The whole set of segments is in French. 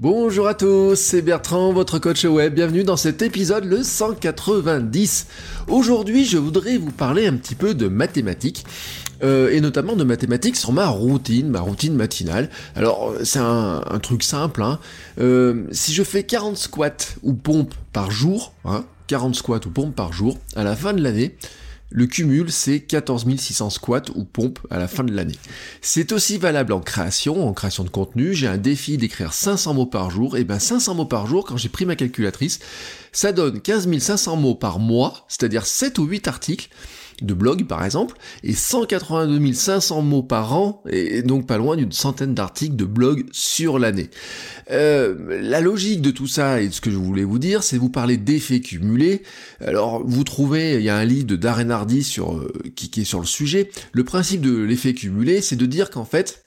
Bonjour à tous, c'est Bertrand, votre coach web. Bienvenue dans cet épisode le 190. Aujourd'hui, je voudrais vous parler un petit peu de mathématiques. Euh, et notamment de mathématiques sur ma routine, ma routine matinale. Alors c'est un, truc simple, hein. euh, si je fais 40 squats ou pompes par jour, hein, 40 squats ou pompes par jour, à la fin de l'année, le cumul, c'est 14 600 squats ou pompes à la fin de l'année. C'est aussi valable en création, en création de contenu. J'ai un défi d'écrire 500 mots par jour. Et ben 500 mots par jour, quand j'ai pris ma calculatrice, ça donne 15 500 mots par mois, c'est-à-dire 7 ou 8 articles de blog par exemple, et 182 500 mots par an, et donc pas loin d'une centaine d'articles de blog sur l'année. Euh, la logique de tout ça et de ce que je voulais vous dire, c'est vous parler d'effets cumulés. Alors vous trouvez, il y a un livre de Darren Hardy sur, euh, qui, qui est sur le sujet. Le principe de l'effet cumulé, c'est de dire qu'en fait,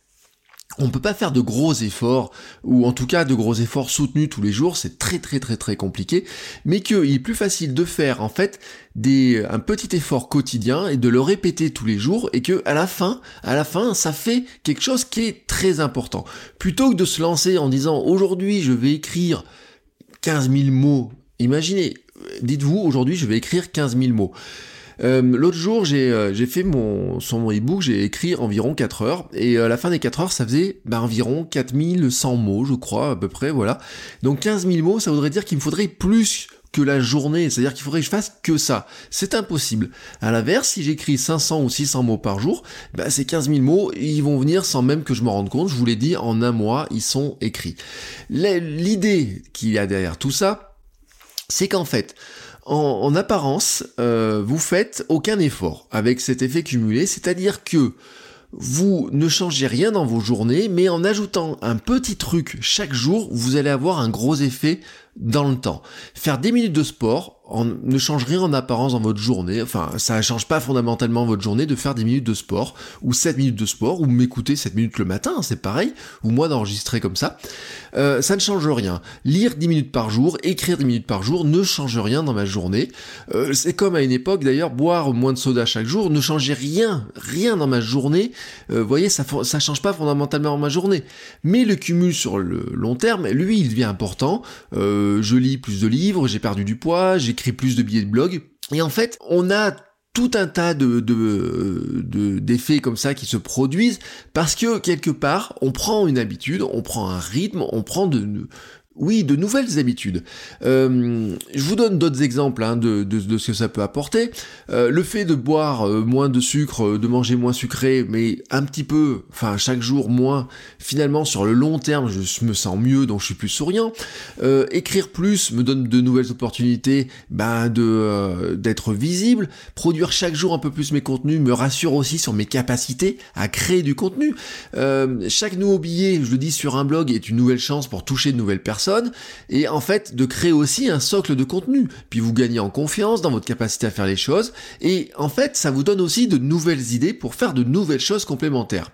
on peut pas faire de gros efforts, ou en tout cas de gros efforts soutenus tous les jours, c'est très très très très compliqué, mais qu'il est plus facile de faire en fait des, un petit effort quotidien et de le répéter tous les jours, et que à la fin, à la fin, ça fait quelque chose qui est très important. Plutôt que de se lancer en disant aujourd'hui je vais écrire 15 000 mots, imaginez, dites-vous aujourd'hui je vais écrire 15 000 mots. Euh, L'autre jour, j'ai euh, fait mon sur mon ebook, j'ai écrit environ 4 heures et à euh, la fin des 4 heures, ça faisait bah, environ 4100 mots, je crois à peu près, voilà. Donc 15 000 mots, ça voudrait dire qu'il me faudrait plus que la journée, c'est-à-dire qu'il faudrait que je fasse que ça. C'est impossible. À l'inverse, si j'écris 500 ou 600 mots par jour, bah, ces 15 000 mots, ils vont venir sans même que je me rende compte. Je vous l'ai dit, en un mois, ils sont écrits. L'idée qu'il y a derrière tout ça, c'est qu'en fait, en, apparence, euh, vous faites aucun effort avec cet effet cumulé, c'est-à-dire que vous ne changez rien dans vos journées, mais en ajoutant un petit truc chaque jour, vous allez avoir un gros effet dans le temps. Faire 10 minutes de sport ne change rien en apparence dans votre journée, enfin ça change pas fondamentalement votre journée de faire 10 minutes de sport, ou 7 minutes de sport, ou m'écouter 7 minutes le matin, c'est pareil, ou moi d'enregistrer comme ça, euh, ça ne change rien. Lire 10 minutes par jour, écrire 10 minutes par jour ne change rien dans ma journée. Euh, c'est comme à une époque d'ailleurs, boire moins de soda chaque jour ne changeait rien, rien dans ma journée, euh, vous voyez, ça, ça change pas fondamentalement ma journée. Mais le cumul sur le long terme, lui, il devient important, je lis plus de livres, j'ai perdu du poids, j'écris plus de billets de blog. Et en fait, on a tout un tas de, d'effets comme ça qui se produisent parce que quelque part on prend une habitude, on prend un rythme, on prend de, oui, de nouvelles habitudes. Euh, je vous donne d'autres exemples hein, de, ce que ça peut apporter. Euh, le fait de boire euh, moins de sucre, de manger moins sucré, mais un petit peu, enfin chaque jour moins, finalement sur le long terme, je me sens mieux, donc je suis plus souriant. écrire plus me donne de nouvelles opportunités ben, de d'être visible. Produire chaque jour un peu plus mes contenus me rassure aussi sur mes capacités à créer du contenu. chaque nouveau billet, je le dis sur un blog, est une nouvelle chance pour toucher de nouvelles personnes et en fait de créer aussi un socle de contenu. Puis vous gagnez en confiance dans votre capacité à faire les choses et en fait ça vous donne aussi de nouvelles idées pour faire de nouvelles choses complémentaires.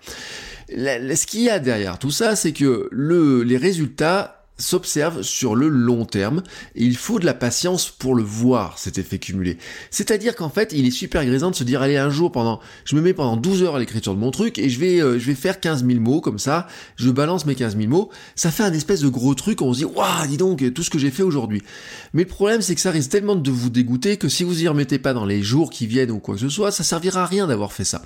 Ce qu'il y a derrière tout ça, c'est que le, les résultats s'observe sur le long terme et il faut de la patience pour le voir cet effet cumulé. C'est-à-dire qu'en fait, il est super grisant de se dire allez un jour pendant je me mets pendant 12 heures à l'écriture de mon truc et je vais euh, je vais faire 15 000 mots comme ça, je balance mes 15 000 mots, ça fait un espèce de gros truc, on se dit waouh, dis donc tout ce que j'ai fait aujourd'hui. Mais le problème c'est que ça risque tellement de vous dégoûter que si vous y remettez pas dans les jours qui viennent ou quoi que ce soit, ça servira à rien d'avoir fait ça.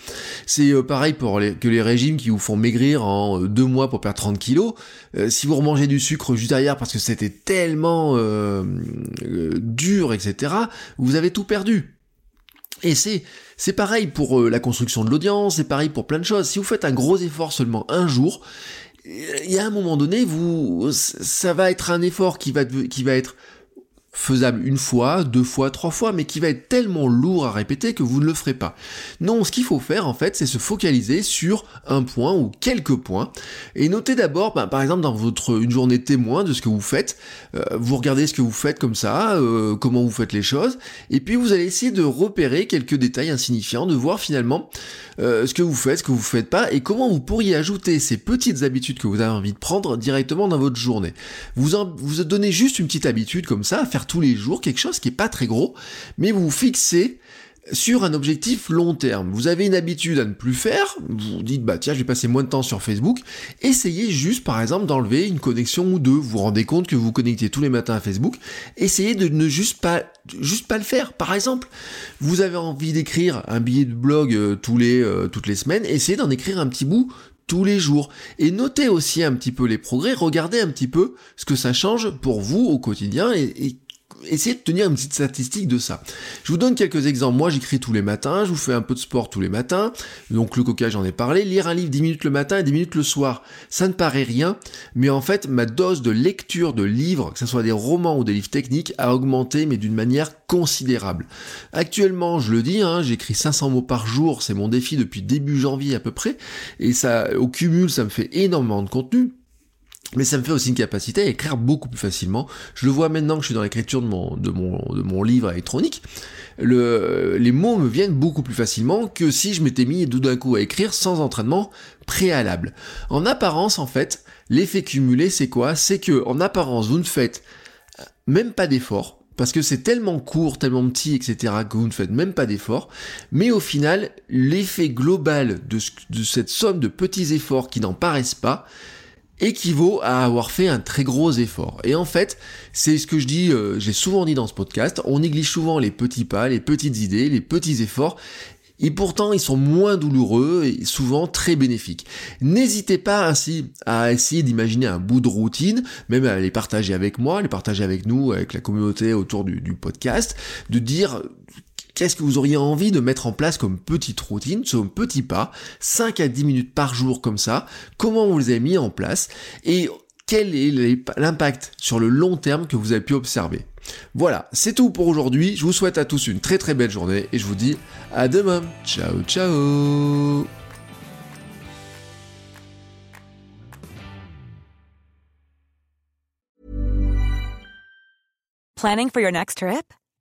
C'est euh, pareil pour que les régimes qui vous font maigrir en euh, deux mois pour perdre 30 kilos. si vous remangez du sucre juste derrière parce que c'était tellement euh, euh, dur, etc., vous avez tout perdu. Et c'est c'est pareil pour euh, la construction de l'audience, c'est pareil pour plein de choses. Si vous faites un gros effort seulement un jour, il y a un moment donné, vous ça va être un effort qui va qui va être faisable une fois, deux fois, trois fois, mais qui va être tellement lourd à répéter que vous ne le ferez pas. Non, ce qu'il faut faire en fait, c'est se focaliser sur un point ou quelques points et notez d'abord, bah, par exemple dans votre une journée témoin de ce que vous faites, euh, vous regardez ce que vous faites comme ça, euh, comment vous faites les choses, et puis vous allez essayer de repérer quelques détails insignifiants, de voir finalement euh, ce que vous faites, ce que vous faites pas, et comment vous pourriez ajouter ces petites habitudes que vous avez envie de prendre directement dans votre journée. Vous en, vous donnez juste une petite habitude comme ça, à faire tous les jours, quelque chose qui est pas très gros, mais vous vous fixez sur un objectif long terme. Vous avez une habitude à ne plus faire, vous vous dites bah tiens je vais passer moins de temps sur Facebook, essayez juste par exemple d'enlever une connexion ou deux, vous vous rendez compte que vous vous connectez tous les matins à Facebook, essayez de ne juste pas le faire. Par exemple, vous avez envie d'écrire un billet de blog euh, euh, toutes les semaines, essayez d'en écrire un petit bout tous les jours. Et notez aussi un petit peu les progrès, regardez un petit peu ce que ça change pour vous au quotidien essayez de tenir une petite statistique de ça. Je vous donne quelques exemples. Moi, j'écris tous les matins, je vous fais un peu de sport tous les matins. Donc le coca, j'en ai parlé. Lire un livre 10 minutes le matin et 10 minutes le soir. Ça ne paraît rien, mais en fait, ma dose de lecture de livres, que ce soit des romans ou des livres techniques, a augmenté, mais d'une manière considérable. Actuellement, je le dis, hein, j'écris 500 mots par jour, c'est mon défi depuis début janvier à peu près, et ça, au cumul, ça me fait énormément de contenu. Mais ça me fait aussi une capacité à écrire beaucoup plus facilement. Je le vois maintenant que je suis dans l'écriture de mon, de, mon, de mon livre électronique. Le, les mots me viennent beaucoup plus facilement que si je m'étais mis tout d'un coup à écrire sans entraînement préalable. En apparence, en fait, l'effet cumulé, c'est quoi? C'est que, en apparence, vous ne faites même pas d'effort, parce que c'est tellement court, tellement petit, etc., que vous ne faites même pas d'effort, mais au final, l'effet global de cette somme de petits efforts qui n'en paraissent pas, équivaut à avoir fait un très gros effort. Et en fait, c'est ce que je dis, euh, j'ai souvent dit dans ce podcast, on néglige souvent les petits pas, les petites idées, les petits efforts, et pourtant ils sont moins douloureux et souvent très bénéfiques. N'hésitez pas ainsi à essayer d'imaginer un bout de routine, même à les partager avec moi, les partager avec nous, avec la communauté autour du, du podcast, de dire Qu'est-ce que vous auriez envie de mettre en place comme petite routine, comme petit pas, 5 à 10 minutes par jour comme ça? Comment vous les avez mis en place? Et quel est l'impact sur le long terme que vous avez pu observer? Voilà, c'est tout pour aujourd'hui. Je vous souhaite à tous une très très belle journée et je vous dis à demain. Ciao ciao Planning for your next trip?